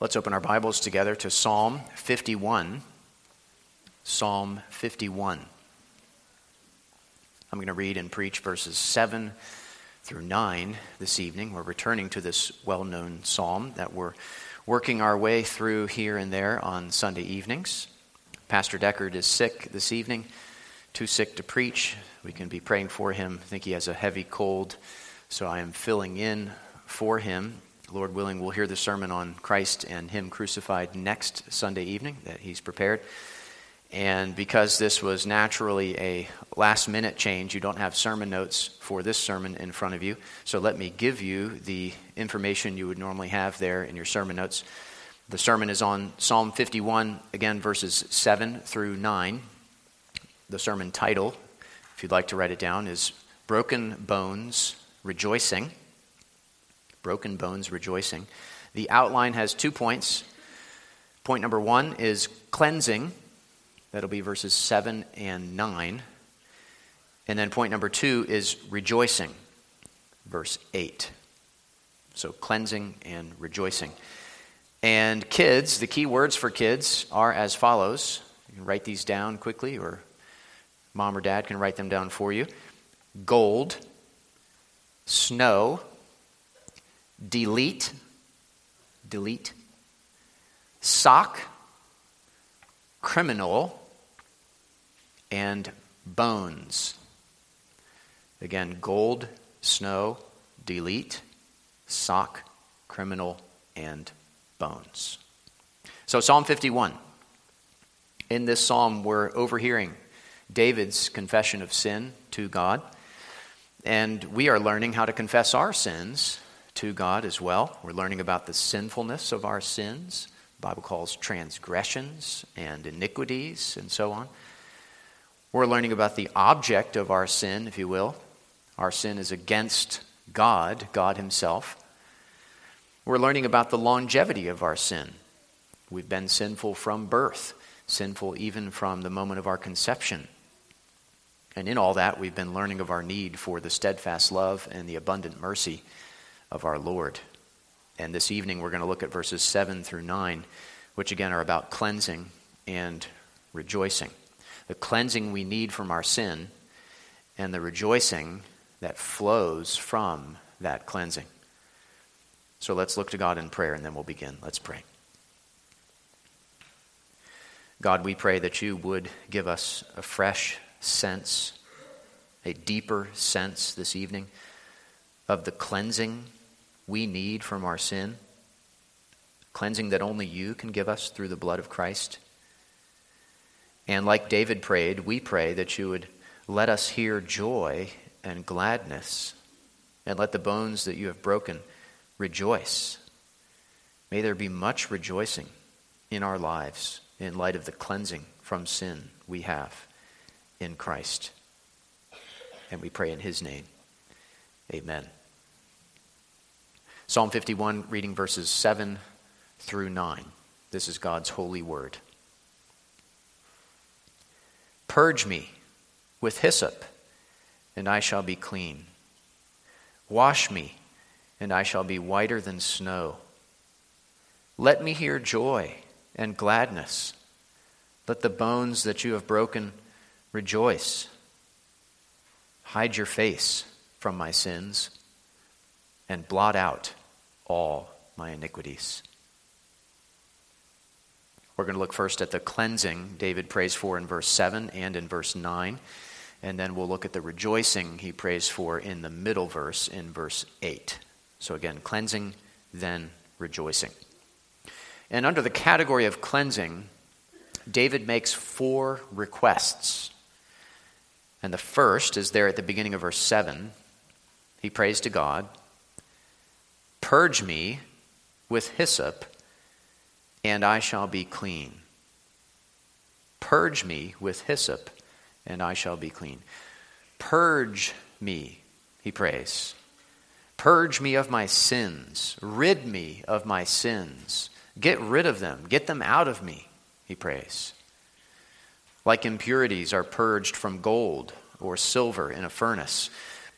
Let's open our Bibles together to Psalm 51. Psalm 51. I'm going to read and preach verses 7 through 9 this evening. We're returning to this well known psalm that we're working our way through here and there on Sunday evenings. Pastor Deckard is sick this evening, too sick to preach. We can be praying for him. I think he has a heavy cold, so I am filling in for him Lord willing, we'll hear the sermon on Christ and Him crucified next Sunday evening that He's prepared. And because this was naturally a last minute change, you don't have sermon notes for this sermon in front of you. So let me give you the information you would normally have there in your sermon notes. The sermon is on Psalm 51, again, verses 7 through 9. The sermon title, if you'd like to write it down, is Broken Bones Rejoicing broken bones rejoicing. The outline has two points. Point number one is cleansing. That'll be verses 7 and 9. And then point number two is rejoicing, verse 8. So cleansing and rejoicing. And kids, the key words for kids are as follows. You can write these down quickly, or mom or dad can write them down for you gold, snow, delete, delete, sock, criminal, and bones. Again, gold, snow, delete, sock, criminal, and bones. So, Psalm 51. In this psalm, we're overhearing David's confession of sin to God. And we are learning how to confess our sins to God as well. We're learning about the sinfulness of our sins. The Bible calls transgressions and iniquities and so on. We're learning about the object of our sin, if you will. Our sin is against God, God Himself. We're learning about the longevity of our sin. We've been sinful from birth, sinful even from the moment of our conception. And in all that, we've been learning of our need for the steadfast love and the abundant mercy of our Lord. And this evening we're going to look at verses 7 through 9, which again are about cleansing and rejoicing. The cleansing we need from our sin and the rejoicing that flows from that cleansing. So let's look to God in prayer and then we'll begin. Let's pray. God, we pray that you would give us a fresh sense, a deeper sense this evening of the cleansing we need from our sin, cleansing that only you can give us through the blood of Christ. And like David prayed, we pray that you would let us hear joy and gladness, and let the bones that you have broken rejoice. May there be much rejoicing in our lives in light of the cleansing from sin we have in Christ. And we pray in his name. Amen. Psalm 51, reading verses 7 through 9. This is God's holy word. Purge me with hyssop, and I shall be clean. Wash me, and I shall be whiter than snow. Let me hear joy and gladness. Let the bones that you have broken rejoice. Hide your face from my sins and blot out all my iniquities. We're going to look first at the cleansing David prays for in verse 7 and in verse 9. And then we'll look at the rejoicing he prays for in the middle verse in verse 8. So again, cleansing, then rejoicing. And under the category of cleansing, David makes four requests. And the first is there at the beginning of verse 7. He prays to God Purge me with hyssop, and I shall be clean. Purge me with hyssop, and I shall be clean. Purge me, he prays. Purge me of my sins. Rid me of my sins. Get rid of them. Get them out of me, he prays. Like impurities are purged from gold or silver in a furnace,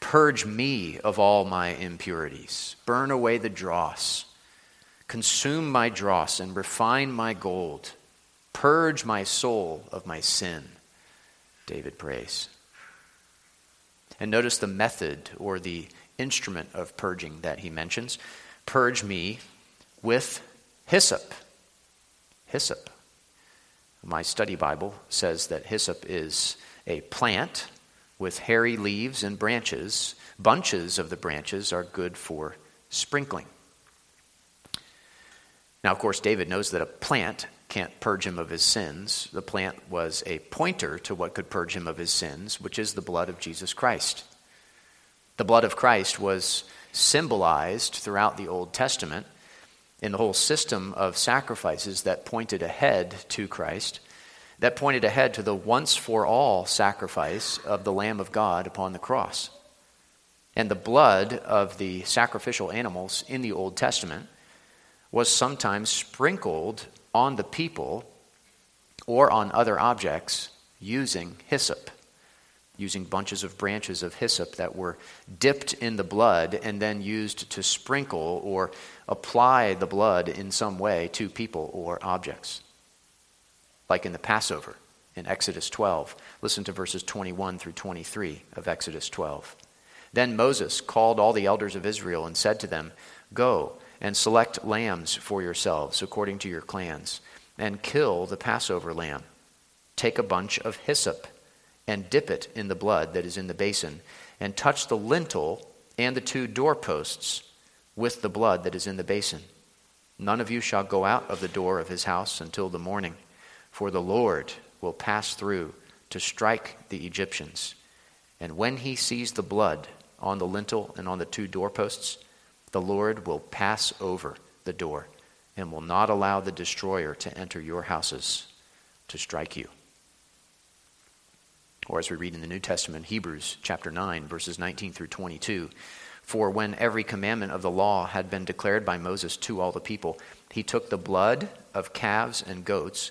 Purge me of all my impurities. Burn away the dross. Consume my dross and refine my gold. Purge my soul of my sin, David prays. And notice the method or the instrument of purging that he mentions. Purge me with hyssop. Hyssop. My study Bible says that hyssop is a plant with hairy leaves and branches. Bunches of the branches are good for sprinkling. Now, of course, David knows that a plant can't purge him of his sins. The plant was a pointer to what could purge him of his sins, which is the blood of Jesus Christ. The blood of Christ was symbolized throughout the Old Testament in the whole system of sacrifices that pointed ahead to Christ, that pointed ahead to the once for all sacrifice of the Lamb of God upon the cross. And the blood of the sacrificial animals in the Old Testament was sometimes sprinkled on the people or on other objects using hyssop, using bunches of branches of hyssop that were dipped in the blood and then used to sprinkle or apply the blood in some way to people or objects. Like in the Passover in Exodus 12. Listen to verses 21 through 23 of Exodus 12. Then Moses called all the elders of Israel and said to them, Go and select lambs for yourselves according to your clans, and kill the Passover lamb. Take a bunch of hyssop and dip it in the blood that is in the basin, and touch the lintel and the two doorposts with the blood that is in the basin. None of you shall go out of the door of his house until the morning, for the Lord will pass through to strike the Egyptians. And when he sees the blood on the lintel and on the two doorposts, the Lord will pass over the door and will not allow the destroyer to enter your houses to strike you. Or as we read in the New Testament, Hebrews chapter 9, verses 19 through 22. For when every commandment of the law had been declared by Moses to all the people, he took the blood of calves and goats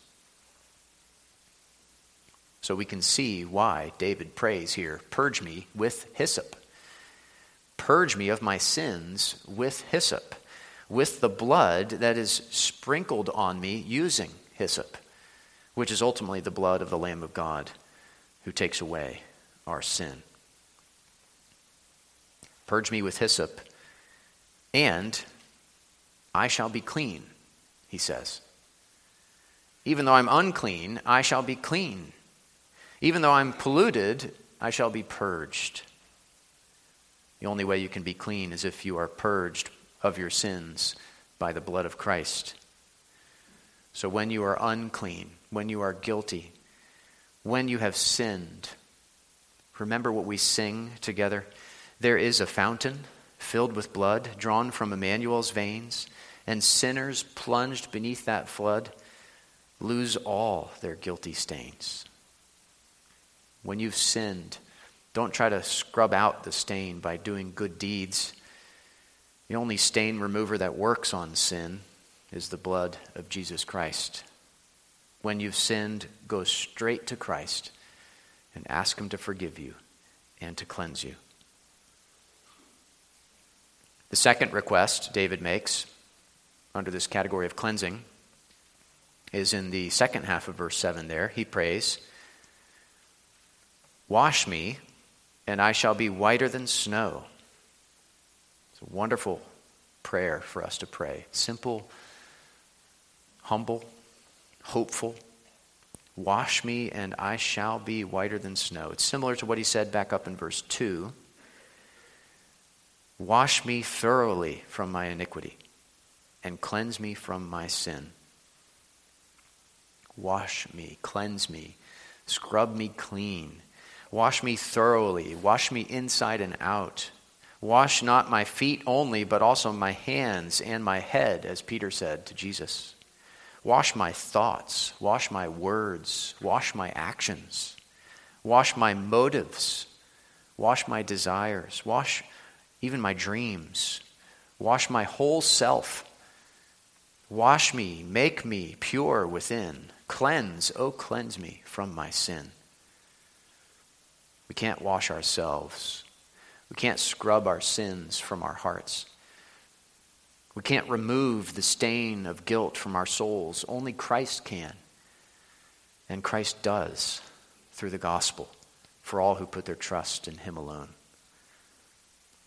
So we can see why David prays here Purge me with hyssop. Purge me of my sins with hyssop, with the blood that is sprinkled on me using hyssop, which is ultimately the blood of the Lamb of God who takes away our sin. Purge me with hyssop, and I shall be clean, he says. Even though I'm unclean, I shall be clean. Even though I'm polluted, I shall be purged. The only way you can be clean is if you are purged of your sins by the blood of Christ. So when you are unclean, when you are guilty, when you have sinned, remember what we sing together. There is a fountain filled with blood drawn from Emmanuel's veins, and sinners plunged beneath that flood lose all their guilty stains. When you've sinned, don't try to scrub out the stain by doing good deeds. The only stain remover that works on sin is the blood of Jesus Christ. When you've sinned, go straight to Christ and ask Him to forgive you and to cleanse you. The second request David makes under this category of cleansing is in the second half of verse 7 there. He prays, Wash me and I shall be whiter than snow. It's a wonderful prayer for us to pray. Simple, humble, hopeful. Wash me, and I shall be whiter than snow. It's similar to what he said back up in verse 2. Wash me thoroughly from my iniquity, and cleanse me from my sin. Wash me, cleanse me, scrub me clean Wash me thoroughly. Wash me inside and out. Wash not my feet only, but also my hands and my head, as Peter said to Jesus. Wash my thoughts, wash my words, wash my actions, wash my motives, wash my desires, wash even my dreams, wash my whole self. Wash me, make me pure within. Cleanse, oh, cleanse me from my sin. We can't wash ourselves. We can't scrub our sins from our hearts. We can't remove the stain of guilt from our souls. Only Christ can. And Christ does through the gospel for all who put their trust in Him alone.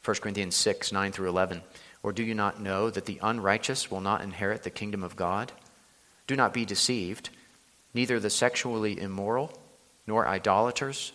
1 Corinthians 6, 9 through 11. Or do you not know that the unrighteous will not inherit the kingdom of God? Do not be deceived. Neither the sexually immoral, nor idolaters,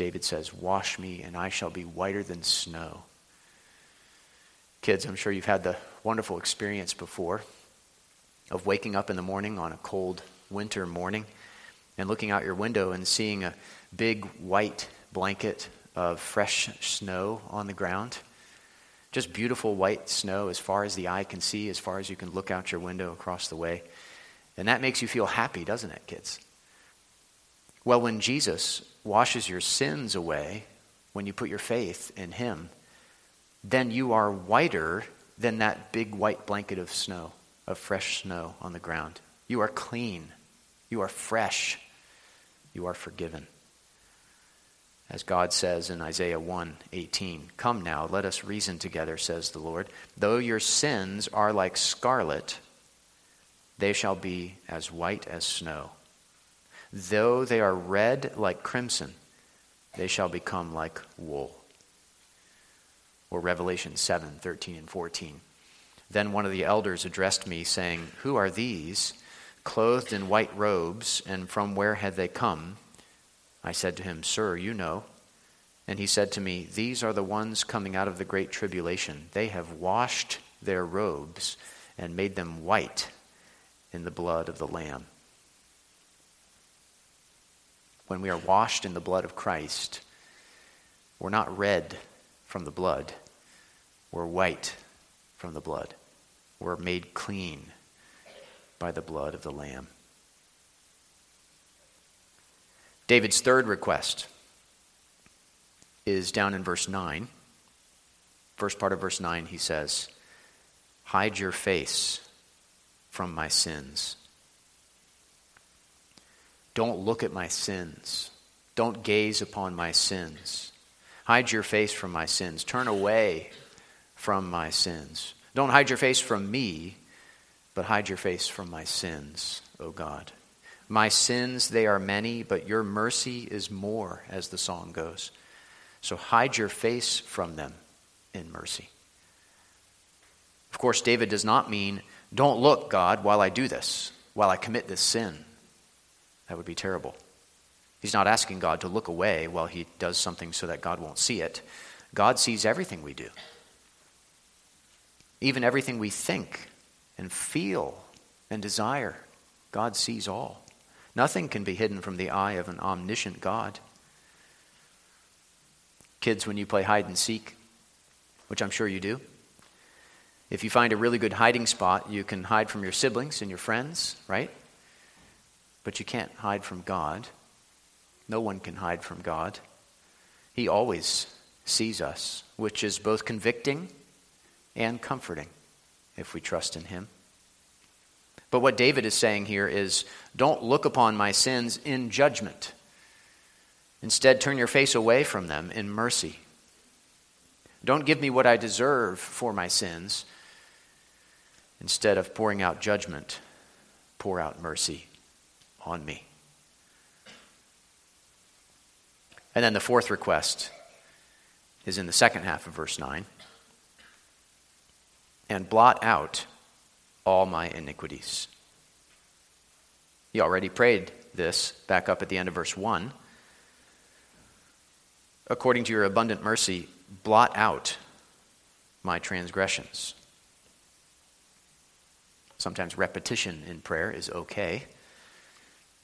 David says, Wash me, and I shall be whiter than snow. Kids, I'm sure you've had the wonderful experience before of waking up in the morning on a cold winter morning and looking out your window and seeing a big white blanket of fresh snow on the ground. Just beautiful white snow as far as the eye can see, as far as you can look out your window across the way. And that makes you feel happy, doesn't it, kids? Well, when Jesus washes your sins away, when you put your faith in Him, then you are whiter than that big white blanket of snow, of fresh snow on the ground. You are clean. You are fresh. You are forgiven. As God says in Isaiah 1 18, Come now, let us reason together, says the Lord. Though your sins are like scarlet, they shall be as white as snow. Though they are red like crimson, they shall become like wool. Or Revelation 7 13 and 14. Then one of the elders addressed me, saying, Who are these, clothed in white robes, and from where had they come? I said to him, Sir, you know. And he said to me, These are the ones coming out of the great tribulation. They have washed their robes and made them white in the blood of the Lamb when we are washed in the blood of Christ, we're not red from the blood, we're white from the blood. We're made clean by the blood of the Lamb. David's third request is down in verse 9. First part of verse 9, he says, Hide your face from my sins. Don't look at my sins. Don't gaze upon my sins. Hide your face from my sins. Turn away from my sins. Don't hide your face from me, but hide your face from my sins, O God. My sins, they are many, but your mercy is more, as the song goes. So hide your face from them in mercy. Of course, David does not mean, don't look, God, while I do this, while I commit this sin. That would be terrible. He's not asking God to look away while he does something so that God won't see it. God sees everything we do, even everything we think and feel and desire. God sees all. Nothing can be hidden from the eye of an omniscient God. Kids, when you play hide and seek, which I'm sure you do, if you find a really good hiding spot, you can hide from your siblings and your friends, right? But you can't hide from God. No one can hide from God. He always sees us, which is both convicting and comforting if we trust in Him. But what David is saying here is don't look upon my sins in judgment. Instead, turn your face away from them in mercy. Don't give me what I deserve for my sins. Instead of pouring out judgment, pour out mercy on me. And then the fourth request is in the second half of verse 9. and blot out all my iniquities. He already prayed this back up at the end of verse 1. According to your abundant mercy, blot out my transgressions. Sometimes repetition in prayer is okay,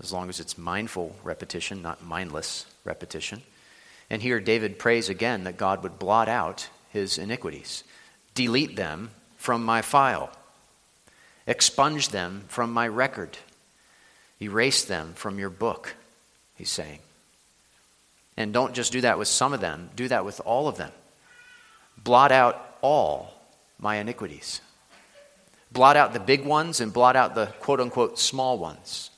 as long as it's mindful repetition, not mindless repetition. And here David prays again that God would blot out his iniquities, delete them from my file, expunge them from my record, erase them from your book, he's saying. And don't just do that with some of them, do that with all of them. Blot out all my iniquities. Blot out the big ones and blot out the quote unquote small ones.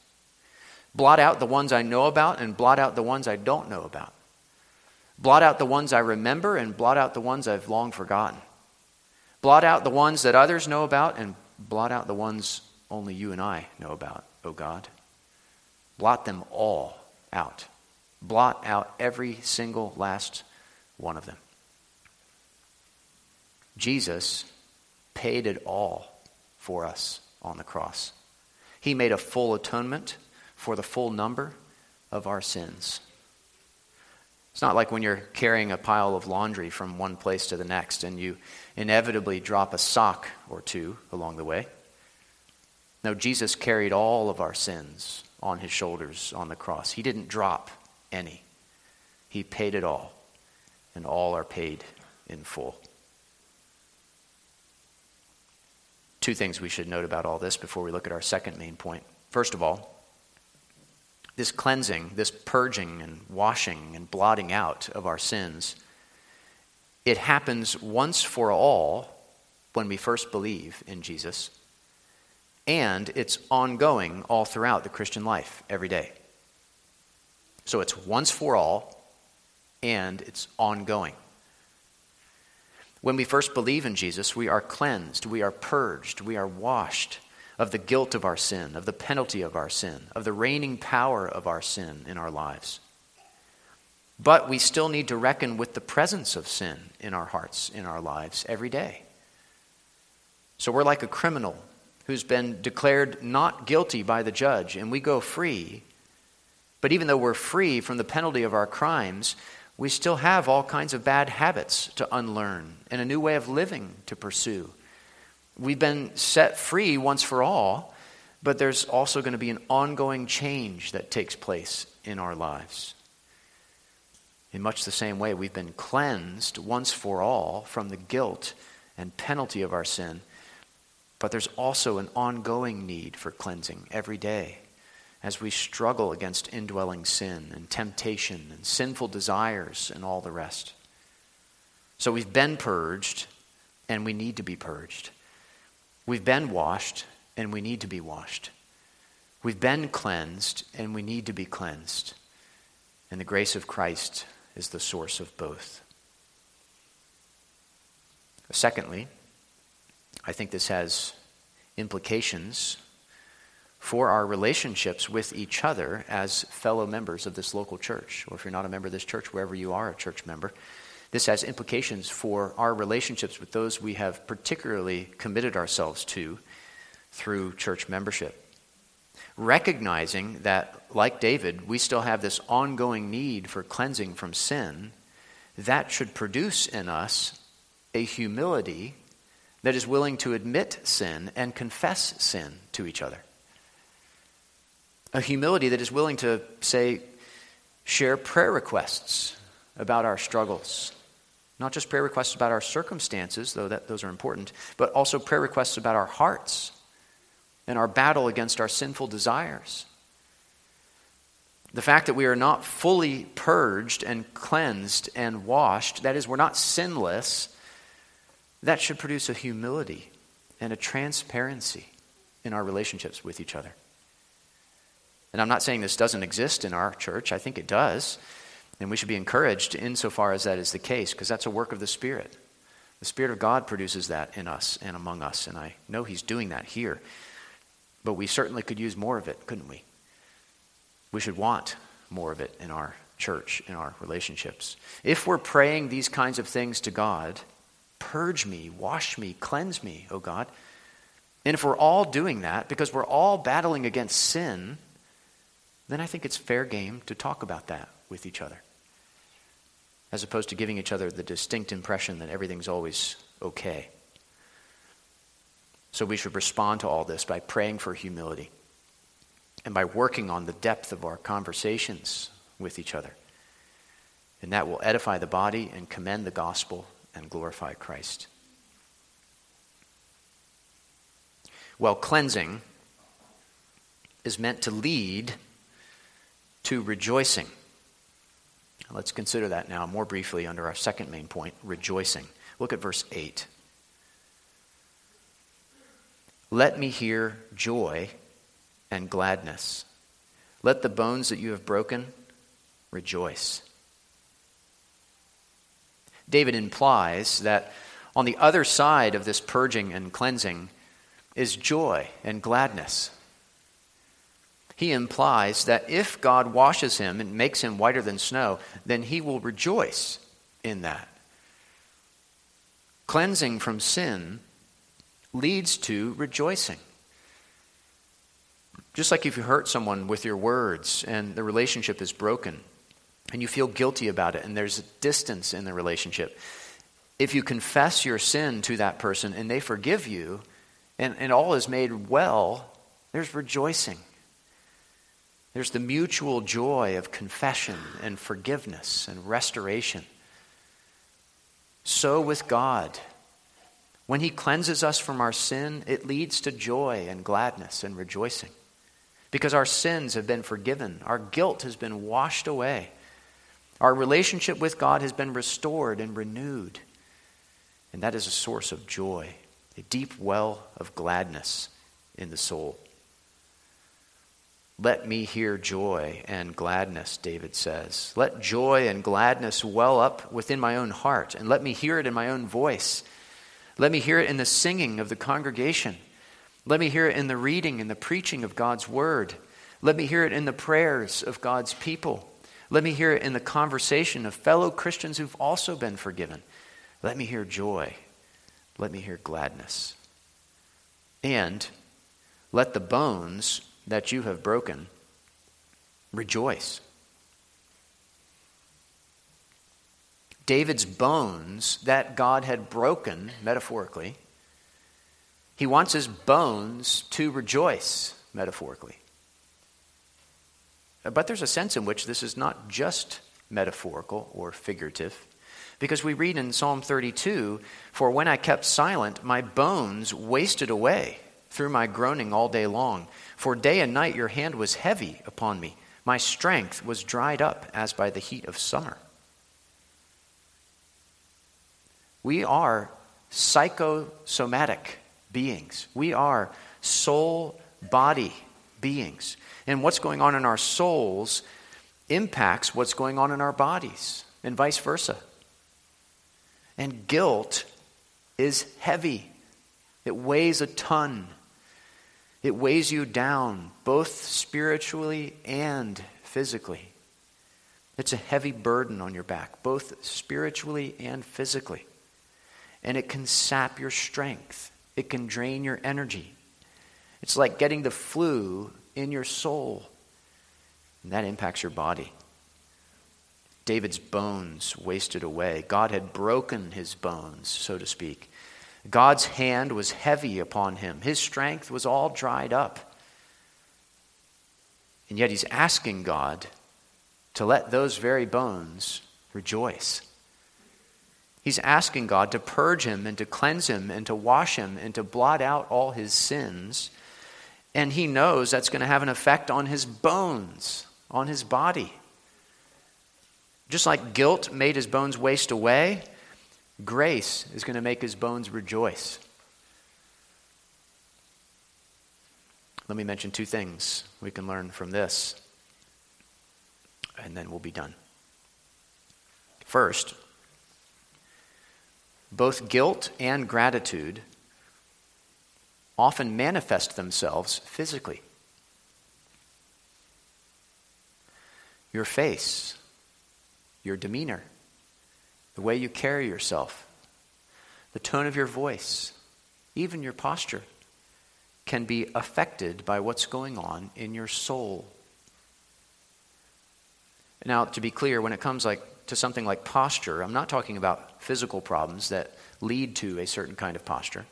Blot out the ones I know about and blot out the ones I don't know about. Blot out the ones I remember and blot out the ones I've long forgotten. Blot out the ones that others know about and blot out the ones only you and I know about, O oh God. Blot them all out. Blot out every single last one of them. Jesus paid it all for us on the cross. He made a full atonement for the full number of our sins. It's not like when you're carrying a pile of laundry from one place to the next and you inevitably drop a sock or two along the way. No, Jesus carried all of our sins on his shoulders on the cross. He didn't drop any, he paid it all, and all are paid in full. Two things we should note about all this before we look at our second main point. First of all, this cleansing, this purging and washing and blotting out of our sins, it happens once for all when we first believe in Jesus, and it's ongoing all throughout the Christian life every day. So it's once for all, and it's ongoing. When we first believe in Jesus, we are cleansed, we are purged, we are washed of the guilt of our sin, of the penalty of our sin, of the reigning power of our sin in our lives. But we still need to reckon with the presence of sin in our hearts, in our lives, every day. So we're like a criminal who's been declared not guilty by the judge, and we go free. But even though we're free from the penalty of our crimes, we still have all kinds of bad habits to unlearn and a new way of living to pursue. We've been set free once for all, but there's also going to be an ongoing change that takes place in our lives. In much the same way, we've been cleansed once for all from the guilt and penalty of our sin, but there's also an ongoing need for cleansing every day as we struggle against indwelling sin and temptation and sinful desires and all the rest. So we've been purged and we need to be purged. We've been washed and we need to be washed. We've been cleansed and we need to be cleansed. And the grace of Christ is the source of both. Secondly, I think this has implications for our relationships with each other as fellow members of this local church, or if you're not a member of this church, wherever you are a church member. This has implications for our relationships with those we have particularly committed ourselves to through church membership. Recognizing that, like David, we still have this ongoing need for cleansing from sin, that should produce in us a humility that is willing to admit sin and confess sin to each other. A humility that is willing to say, share prayer requests about our struggles not just prayer requests about our circumstances, though that, those are important, but also prayer requests about our hearts and our battle against our sinful desires. The fact that we are not fully purged and cleansed and washed, that is, we're not sinless, that should produce a humility and a transparency in our relationships with each other. And I'm not saying this doesn't exist in our church, I think it does. And we should be encouraged insofar as that is the case, because that's a work of the Spirit. The Spirit of God produces that in us and among us, and I know He's doing that here. But we certainly could use more of it, couldn't we? We should want more of it in our church, in our relationships. If we're praying these kinds of things to God, Purge me, wash me, cleanse me, O God. And if we're all doing that, because we're all battling against sin, then I think it's fair game to talk about that with each other. As opposed to giving each other the distinct impression that everything's always okay. So we should respond to all this by praying for humility and by working on the depth of our conversations with each other. And that will edify the body and commend the gospel and glorify Christ. Well, cleansing is meant to lead to rejoicing. Let's consider that now more briefly under our second main point rejoicing. Look at verse 8. Let me hear joy and gladness. Let the bones that you have broken rejoice. David implies that on the other side of this purging and cleansing is joy and gladness. He implies that if God washes him and makes him whiter than snow, then he will rejoice in that. Cleansing from sin leads to rejoicing. Just like if you hurt someone with your words and the relationship is broken and you feel guilty about it and there's a distance in the relationship, if you confess your sin to that person and they forgive you and, and all is made well, there's rejoicing. There's the mutual joy of confession and forgiveness and restoration. So with God. When He cleanses us from our sin, it leads to joy and gladness and rejoicing. Because our sins have been forgiven, our guilt has been washed away, our relationship with God has been restored and renewed. And that is a source of joy, a deep well of gladness in the soul. Let me hear joy and gladness, David says. Let joy and gladness well up within my own heart, and let me hear it in my own voice. Let me hear it in the singing of the congregation. Let me hear it in the reading and the preaching of God's word. Let me hear it in the prayers of God's people. Let me hear it in the conversation of fellow Christians who've also been forgiven. Let me hear joy. Let me hear gladness. And let the bones that you have broken rejoice. David's bones that God had broken, metaphorically, he wants his bones to rejoice, metaphorically. But there's a sense in which this is not just metaphorical or figurative. Because we read in Psalm 32 For when I kept silent, my bones wasted away through my groaning all day long. For day and night your hand was heavy upon me. My strength was dried up as by the heat of summer. We are psychosomatic beings. We are soul body beings. And what's going on in our souls impacts what's going on in our bodies, and vice versa. And guilt is heavy, it weighs a ton. It weighs you down, both spiritually and physically. It's a heavy burden on your back, both spiritually and physically and it can sap your strength. It can drain your energy. It's like getting the flu in your soul, and that impacts your body. David's bones wasted away. God had broken his bones, so to speak. God's hand was heavy upon him, his strength was all dried up. And yet he's asking God to let those very bones rejoice. He's asking God to purge him and to cleanse him and to wash him and to blot out all his sins. And he knows that's going to have an effect on his bones, on his body. Just like guilt made his bones waste away, grace is going to make his bones rejoice. Let me mention two things we can learn from this, and then we'll be done. First, both guilt and gratitude often manifest themselves physically. Your face, your demeanor, the way you carry yourself, the tone of your voice, even your posture can be affected by what's going on in your soul. Now, to be clear, when it comes like to something like posture, I'm not talking about physical problems that lead to a certain kind of posture.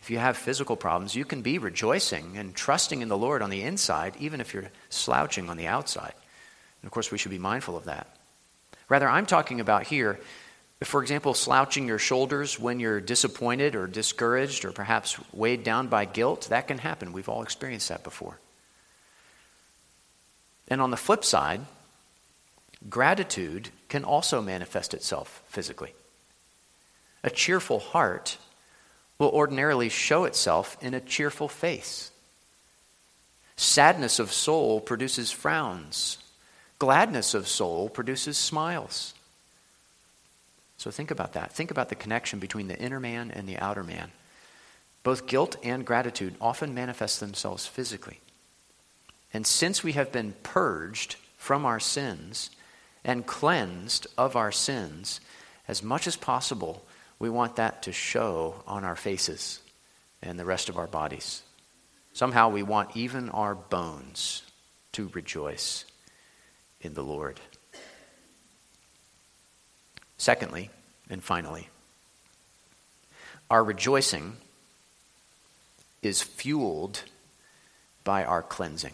If you have physical problems, you can be rejoicing and trusting in the Lord on the inside, even if you're slouching on the outside. And of course, we should be mindful of that. Rather, I'm talking about here, for example, slouching your shoulders when you're disappointed or discouraged or perhaps weighed down by guilt. That can happen. We've all experienced that before. And on the flip side, gratitude can also manifest itself physically. A cheerful heart will ordinarily show itself in a cheerful face. Sadness of soul produces frowns. Gladness of soul produces smiles. So think about that. Think about the connection between the inner man and the outer man. Both guilt and gratitude often manifest themselves physically. And since we have been purged from our sins and cleansed of our sins, as much as possible, we want that to show on our faces and the rest of our bodies. Somehow we want even our bones to rejoice in the Lord. Secondly, and finally, our rejoicing is fueled by our cleansing.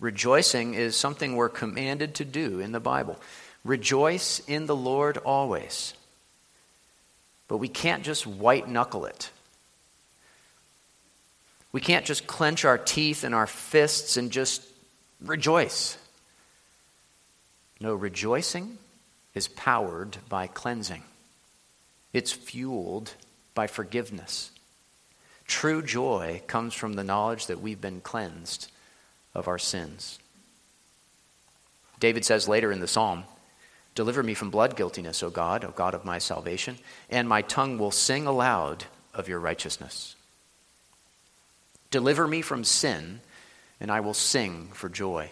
Rejoicing is something we're commanded to do in the Bible. Rejoice in the Lord always. But we can't just white knuckle it. We can't just clench our teeth and our fists and just rejoice. No, rejoicing is powered by cleansing, it's fueled by forgiveness. True joy comes from the knowledge that we've been cleansed of our sins. David says later in the psalm, Deliver me from blood guiltiness, O God, O God of my salvation, and my tongue will sing aloud of your righteousness. Deliver me from sin and I will sing for joy.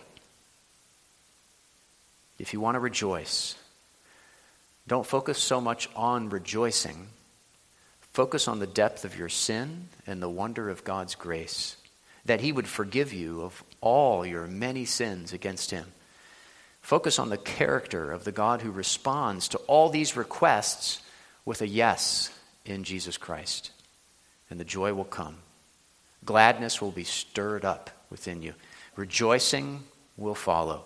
If you want to rejoice, don't focus so much on rejoicing. Focus on the depth of your sin and the wonder of God's grace, that He would forgive you of all your many sins against Him. Focus on the character of the God who responds to all these requests with a yes in Jesus Christ, and the joy will come. Gladness will be stirred up within you. Rejoicing will follow.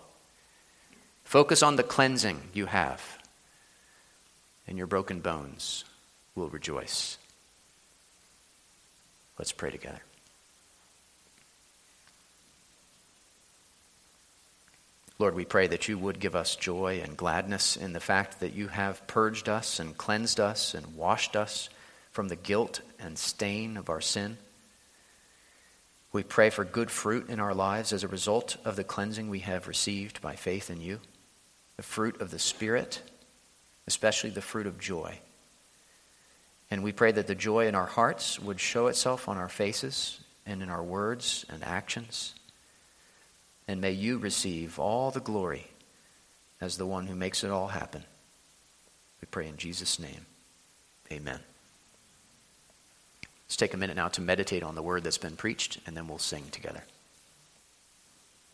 Focus on the cleansing you have, and your broken bones will rejoice. Let's pray together. Lord, we pray that you would give us joy and gladness in the fact that you have purged us and cleansed us and washed us from the guilt and stain of our sin. We pray for good fruit in our lives as a result of the cleansing we have received by faith in you, the fruit of the Spirit, especially the fruit of joy. And we pray that the joy in our hearts would show itself on our faces and in our words and actions. And may you receive all the glory as the one who makes it all happen. We pray in Jesus' name. Amen. Let's take a minute now to meditate on the word that's been preached, and then we'll sing together.